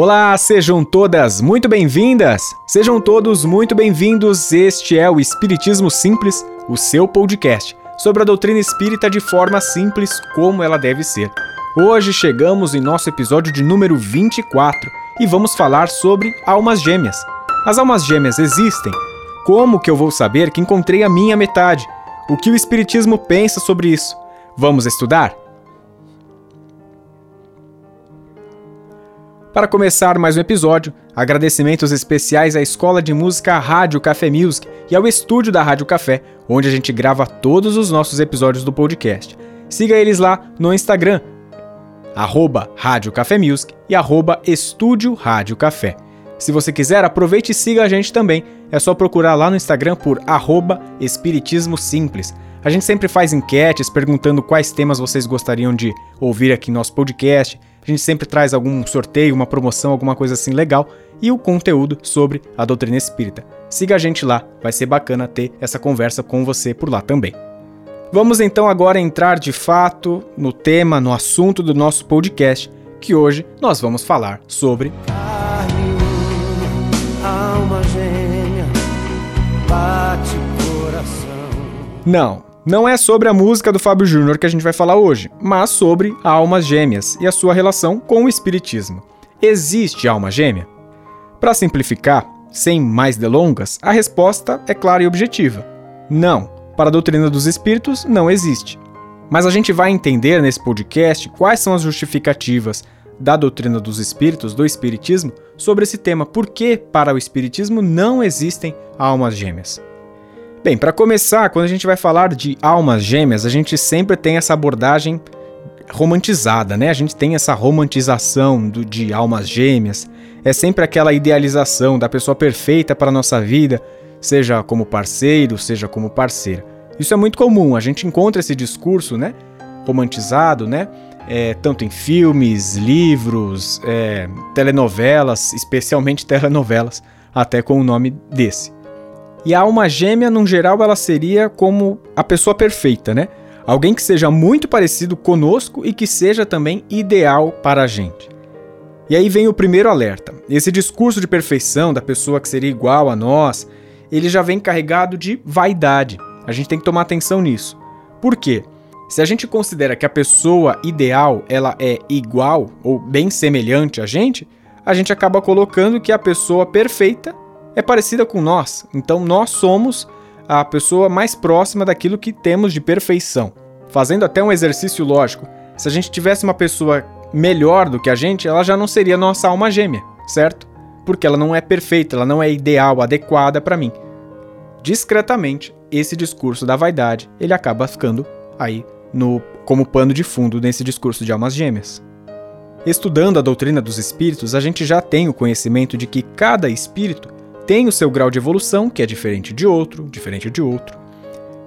Olá, sejam todas muito bem-vindas! Sejam todos muito bem-vindos. Este é o Espiritismo Simples, o seu podcast sobre a doutrina espírita de forma simples como ela deve ser. Hoje chegamos em nosso episódio de número 24 e vamos falar sobre almas gêmeas. As almas gêmeas existem? Como que eu vou saber que encontrei a minha metade? O que o Espiritismo pensa sobre isso? Vamos estudar? Para começar mais um episódio, agradecimentos especiais à Escola de Música Rádio Café Music e ao estúdio da Rádio Café, onde a gente grava todos os nossos episódios do podcast. Siga eles lá no Instagram, arroba Rádio Café Music e arroba Estúdio Rádio Café. Se você quiser, aproveite e siga a gente também. É só procurar lá no Instagram por arroba Espiritismo Simples. A gente sempre faz enquetes perguntando quais temas vocês gostariam de ouvir aqui no nosso podcast. A gente sempre traz algum sorteio, uma promoção, alguma coisa assim legal e o conteúdo sobre a doutrina espírita. Siga a gente lá, vai ser bacana ter essa conversa com você por lá também. Vamos então agora entrar de fato no tema, no assunto do nosso podcast, que hoje nós vamos falar sobre Carne, alma gêmea, bate coração. Não, não é sobre a música do Fábio Júnior que a gente vai falar hoje, mas sobre almas gêmeas e a sua relação com o espiritismo. Existe alma gêmea? Para simplificar, sem mais delongas, a resposta é clara e objetiva. Não. Para a doutrina dos espíritos, não existe. Mas a gente vai entender nesse podcast quais são as justificativas da doutrina dos espíritos, do espiritismo, sobre esse tema, por que para o espiritismo não existem almas gêmeas. Bem, para começar, quando a gente vai falar de almas gêmeas, a gente sempre tem essa abordagem romantizada, né? A gente tem essa romantização do, de almas gêmeas. É sempre aquela idealização da pessoa perfeita para a nossa vida, seja como parceiro, seja como parceira. Isso é muito comum, a gente encontra esse discurso, né? Romantizado, né? É, tanto em filmes, livros, é, telenovelas, especialmente telenovelas, até com o nome desse. E a alma gêmea, num geral, ela seria como a pessoa perfeita, né? Alguém que seja muito parecido conosco e que seja também ideal para a gente. E aí vem o primeiro alerta. Esse discurso de perfeição da pessoa que seria igual a nós, ele já vem carregado de vaidade. A gente tem que tomar atenção nisso. Por quê? Se a gente considera que a pessoa ideal ela é igual ou bem semelhante a gente, a gente acaba colocando que a pessoa perfeita é parecida com nós. Então nós somos a pessoa mais próxima daquilo que temos de perfeição. Fazendo até um exercício lógico, se a gente tivesse uma pessoa melhor do que a gente, ela já não seria nossa alma gêmea, certo? Porque ela não é perfeita, ela não é ideal, adequada para mim. Discretamente, esse discurso da vaidade, ele acaba ficando aí no como pano de fundo nesse discurso de almas gêmeas. Estudando a doutrina dos espíritos, a gente já tem o conhecimento de que cada espírito tem o seu grau de evolução, que é diferente de outro, diferente de outro.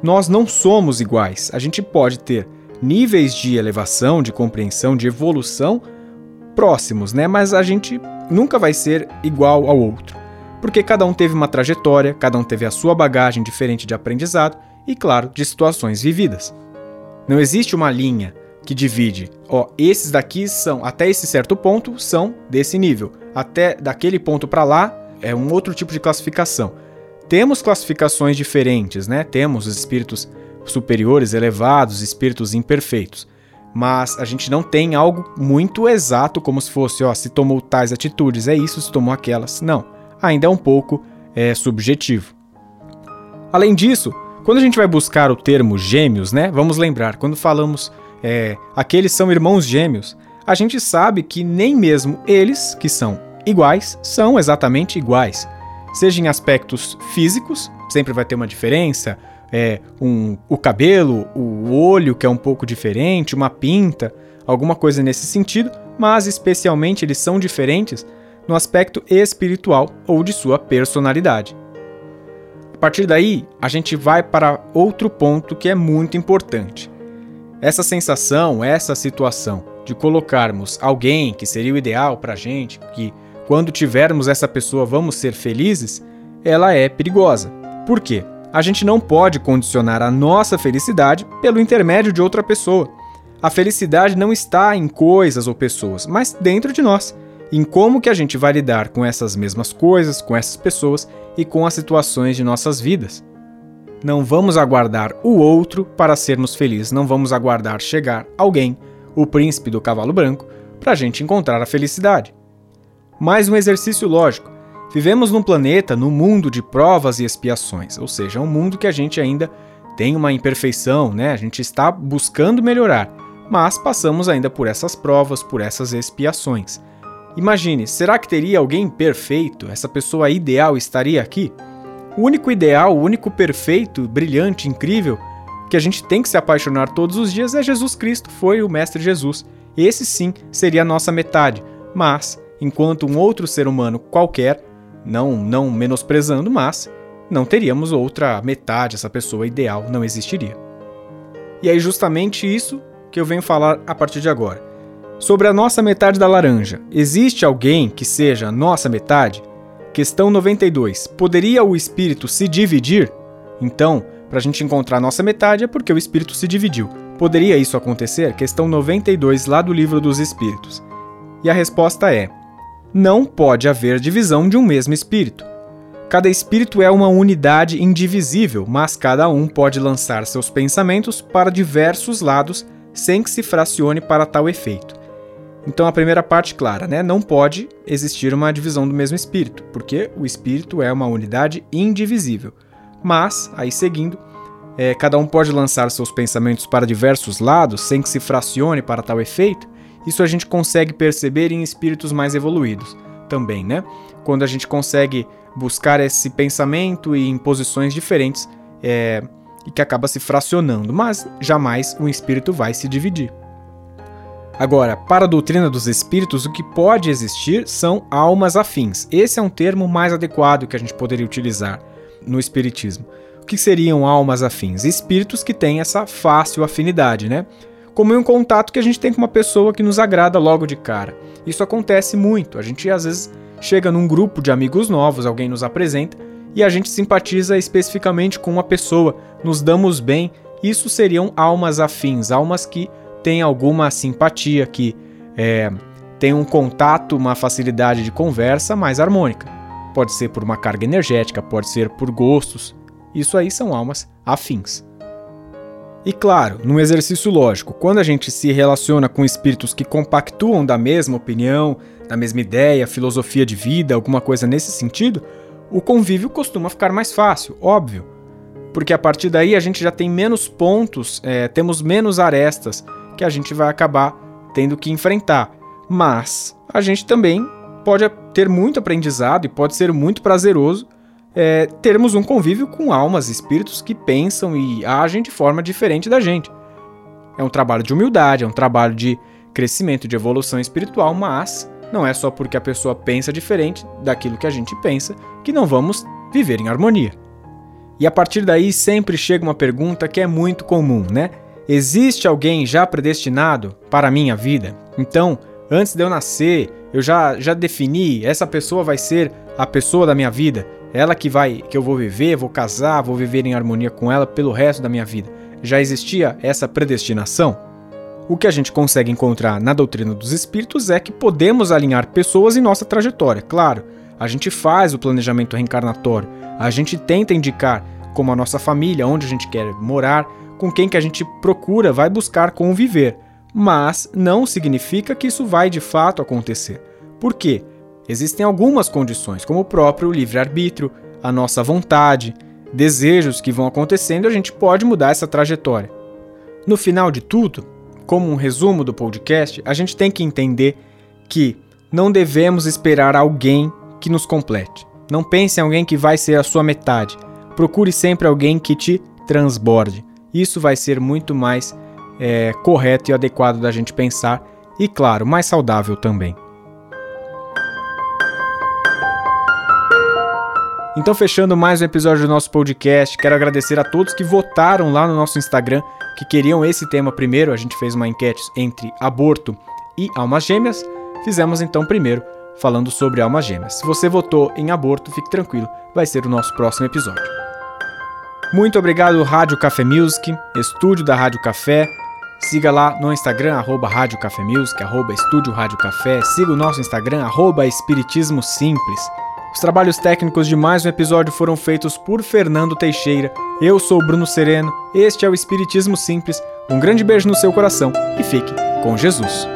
Nós não somos iguais. A gente pode ter níveis de elevação, de compreensão, de evolução próximos, né? Mas a gente nunca vai ser igual ao outro. Porque cada um teve uma trajetória, cada um teve a sua bagagem diferente de aprendizado e, claro, de situações vividas. Não existe uma linha que divide, ó, esses daqui são até esse certo ponto são desse nível, até daquele ponto para lá é um outro tipo de classificação. Temos classificações diferentes, né? Temos os espíritos superiores, elevados, espíritos imperfeitos. Mas a gente não tem algo muito exato, como se fosse, ó, se tomou tais atitudes, é isso, se tomou aquelas. Não. Ainda é um pouco é, subjetivo. Além disso, quando a gente vai buscar o termo gêmeos, né? Vamos lembrar, quando falamos é, aqueles são irmãos gêmeos, a gente sabe que nem mesmo eles, que são iguais são exatamente iguais. Seja em aspectos físicos, sempre vai ter uma diferença, é, um, o cabelo, o olho que é um pouco diferente, uma pinta, alguma coisa nesse sentido, mas especialmente eles são diferentes no aspecto espiritual ou de sua personalidade. A partir daí, a gente vai para outro ponto que é muito importante. Essa sensação, essa situação de colocarmos alguém que seria o ideal para a gente, que quando tivermos essa pessoa vamos ser felizes, ela é perigosa. Por quê? A gente não pode condicionar a nossa felicidade pelo intermédio de outra pessoa. A felicidade não está em coisas ou pessoas, mas dentro de nós. em como que a gente vai lidar com essas mesmas coisas, com essas pessoas e com as situações de nossas vidas. Não vamos aguardar o outro para sermos felizes, não vamos aguardar chegar alguém, o príncipe do cavalo branco, para a gente encontrar a felicidade. Mais um exercício lógico. Vivemos num planeta, num mundo de provas e expiações, ou seja, um mundo que a gente ainda tem uma imperfeição, né? A gente está buscando melhorar, mas passamos ainda por essas provas, por essas expiações. Imagine, será que teria alguém perfeito? Essa pessoa ideal estaria aqui? O único ideal, o único perfeito, brilhante, incrível que a gente tem que se apaixonar todos os dias é Jesus Cristo, foi o Mestre Jesus. Esse sim seria a nossa metade, mas enquanto um outro ser humano qualquer, não não menosprezando, mas não teríamos outra metade, essa pessoa ideal não existiria. E é justamente isso que eu venho falar a partir de agora. Sobre a nossa metade da laranja, existe alguém que seja nossa metade? Questão 92. Poderia o espírito se dividir? Então, para a gente encontrar a nossa metade é porque o espírito se dividiu. Poderia isso acontecer? Questão 92, lá do Livro dos Espíritos. E a resposta é: não pode haver divisão de um mesmo espírito. Cada espírito é uma unidade indivisível, mas cada um pode lançar seus pensamentos para diversos lados sem que se fracione para tal efeito. Então a primeira parte clara, né? Não pode existir uma divisão do mesmo espírito, porque o espírito é uma unidade indivisível. Mas, aí seguindo, é, cada um pode lançar seus pensamentos para diversos lados sem que se fracione para tal efeito, isso a gente consegue perceber em espíritos mais evoluídos também, né? Quando a gente consegue buscar esse pensamento e em posições diferentes é, e que acaba se fracionando, mas jamais um espírito vai se dividir. Agora, para a doutrina dos espíritos, o que pode existir são almas afins. Esse é um termo mais adequado que a gente poderia utilizar no espiritismo que seriam almas afins? Espíritos que têm essa fácil afinidade, né? Como em um contato que a gente tem com uma pessoa que nos agrada logo de cara. Isso acontece muito. A gente às vezes chega num grupo de amigos novos, alguém nos apresenta e a gente simpatiza especificamente com uma pessoa, nos damos bem. Isso seriam almas afins, almas que têm alguma simpatia, que é, têm um contato, uma facilidade de conversa mais harmônica. Pode ser por uma carga energética, pode ser por gostos, isso aí são almas afins. E claro, num exercício lógico, quando a gente se relaciona com espíritos que compactuam da mesma opinião, da mesma ideia, filosofia de vida, alguma coisa nesse sentido, o convívio costuma ficar mais fácil, óbvio. Porque a partir daí a gente já tem menos pontos, é, temos menos arestas que a gente vai acabar tendo que enfrentar. Mas a gente também pode ter muito aprendizado e pode ser muito prazeroso é, termos um convívio com almas, espíritos que pensam e agem de forma diferente da gente. É um trabalho de humildade, é um trabalho de crescimento, de evolução espiritual, mas não é só porque a pessoa pensa diferente daquilo que a gente pensa que não vamos viver em harmonia. E a partir daí sempre chega uma pergunta que é muito comum, né? Existe alguém já predestinado para a minha vida? Então, antes de eu nascer, eu já, já defini, essa pessoa vai ser a pessoa da minha vida. Ela que vai, que eu vou viver, vou casar, vou viver em harmonia com ela pelo resto da minha vida. Já existia essa predestinação? O que a gente consegue encontrar na doutrina dos espíritos é que podemos alinhar pessoas em nossa trajetória. Claro, a gente faz o planejamento reencarnatório, a gente tenta indicar como a nossa família, onde a gente quer morar, com quem que a gente procura, vai buscar conviver. Mas não significa que isso vai de fato acontecer. Por quê? Existem algumas condições, como o próprio livre-arbítrio, a nossa vontade, desejos que vão acontecendo, a gente pode mudar essa trajetória. No final de tudo, como um resumo do podcast, a gente tem que entender que não devemos esperar alguém que nos complete. Não pense em alguém que vai ser a sua metade. Procure sempre alguém que te transborde. Isso vai ser muito mais é, correto e adequado da gente pensar e, claro, mais saudável também. Então, fechando mais um episódio do nosso podcast, quero agradecer a todos que votaram lá no nosso Instagram que queriam esse tema primeiro. A gente fez uma enquete entre aborto e almas gêmeas. Fizemos então primeiro falando sobre almas gêmeas. Se você votou em aborto, fique tranquilo, vai ser o nosso próximo episódio. Muito obrigado, Rádio Café Music, estúdio da Rádio Café. Siga lá no Instagram, arroba Rádio Café Music, arroba Estúdio Rádio Café. Siga o nosso Instagram, arroba Espiritismo Simples. Os trabalhos técnicos de mais um episódio foram feitos por Fernando Teixeira. Eu sou Bruno Sereno, este é o Espiritismo Simples. Um grande beijo no seu coração e fique com Jesus.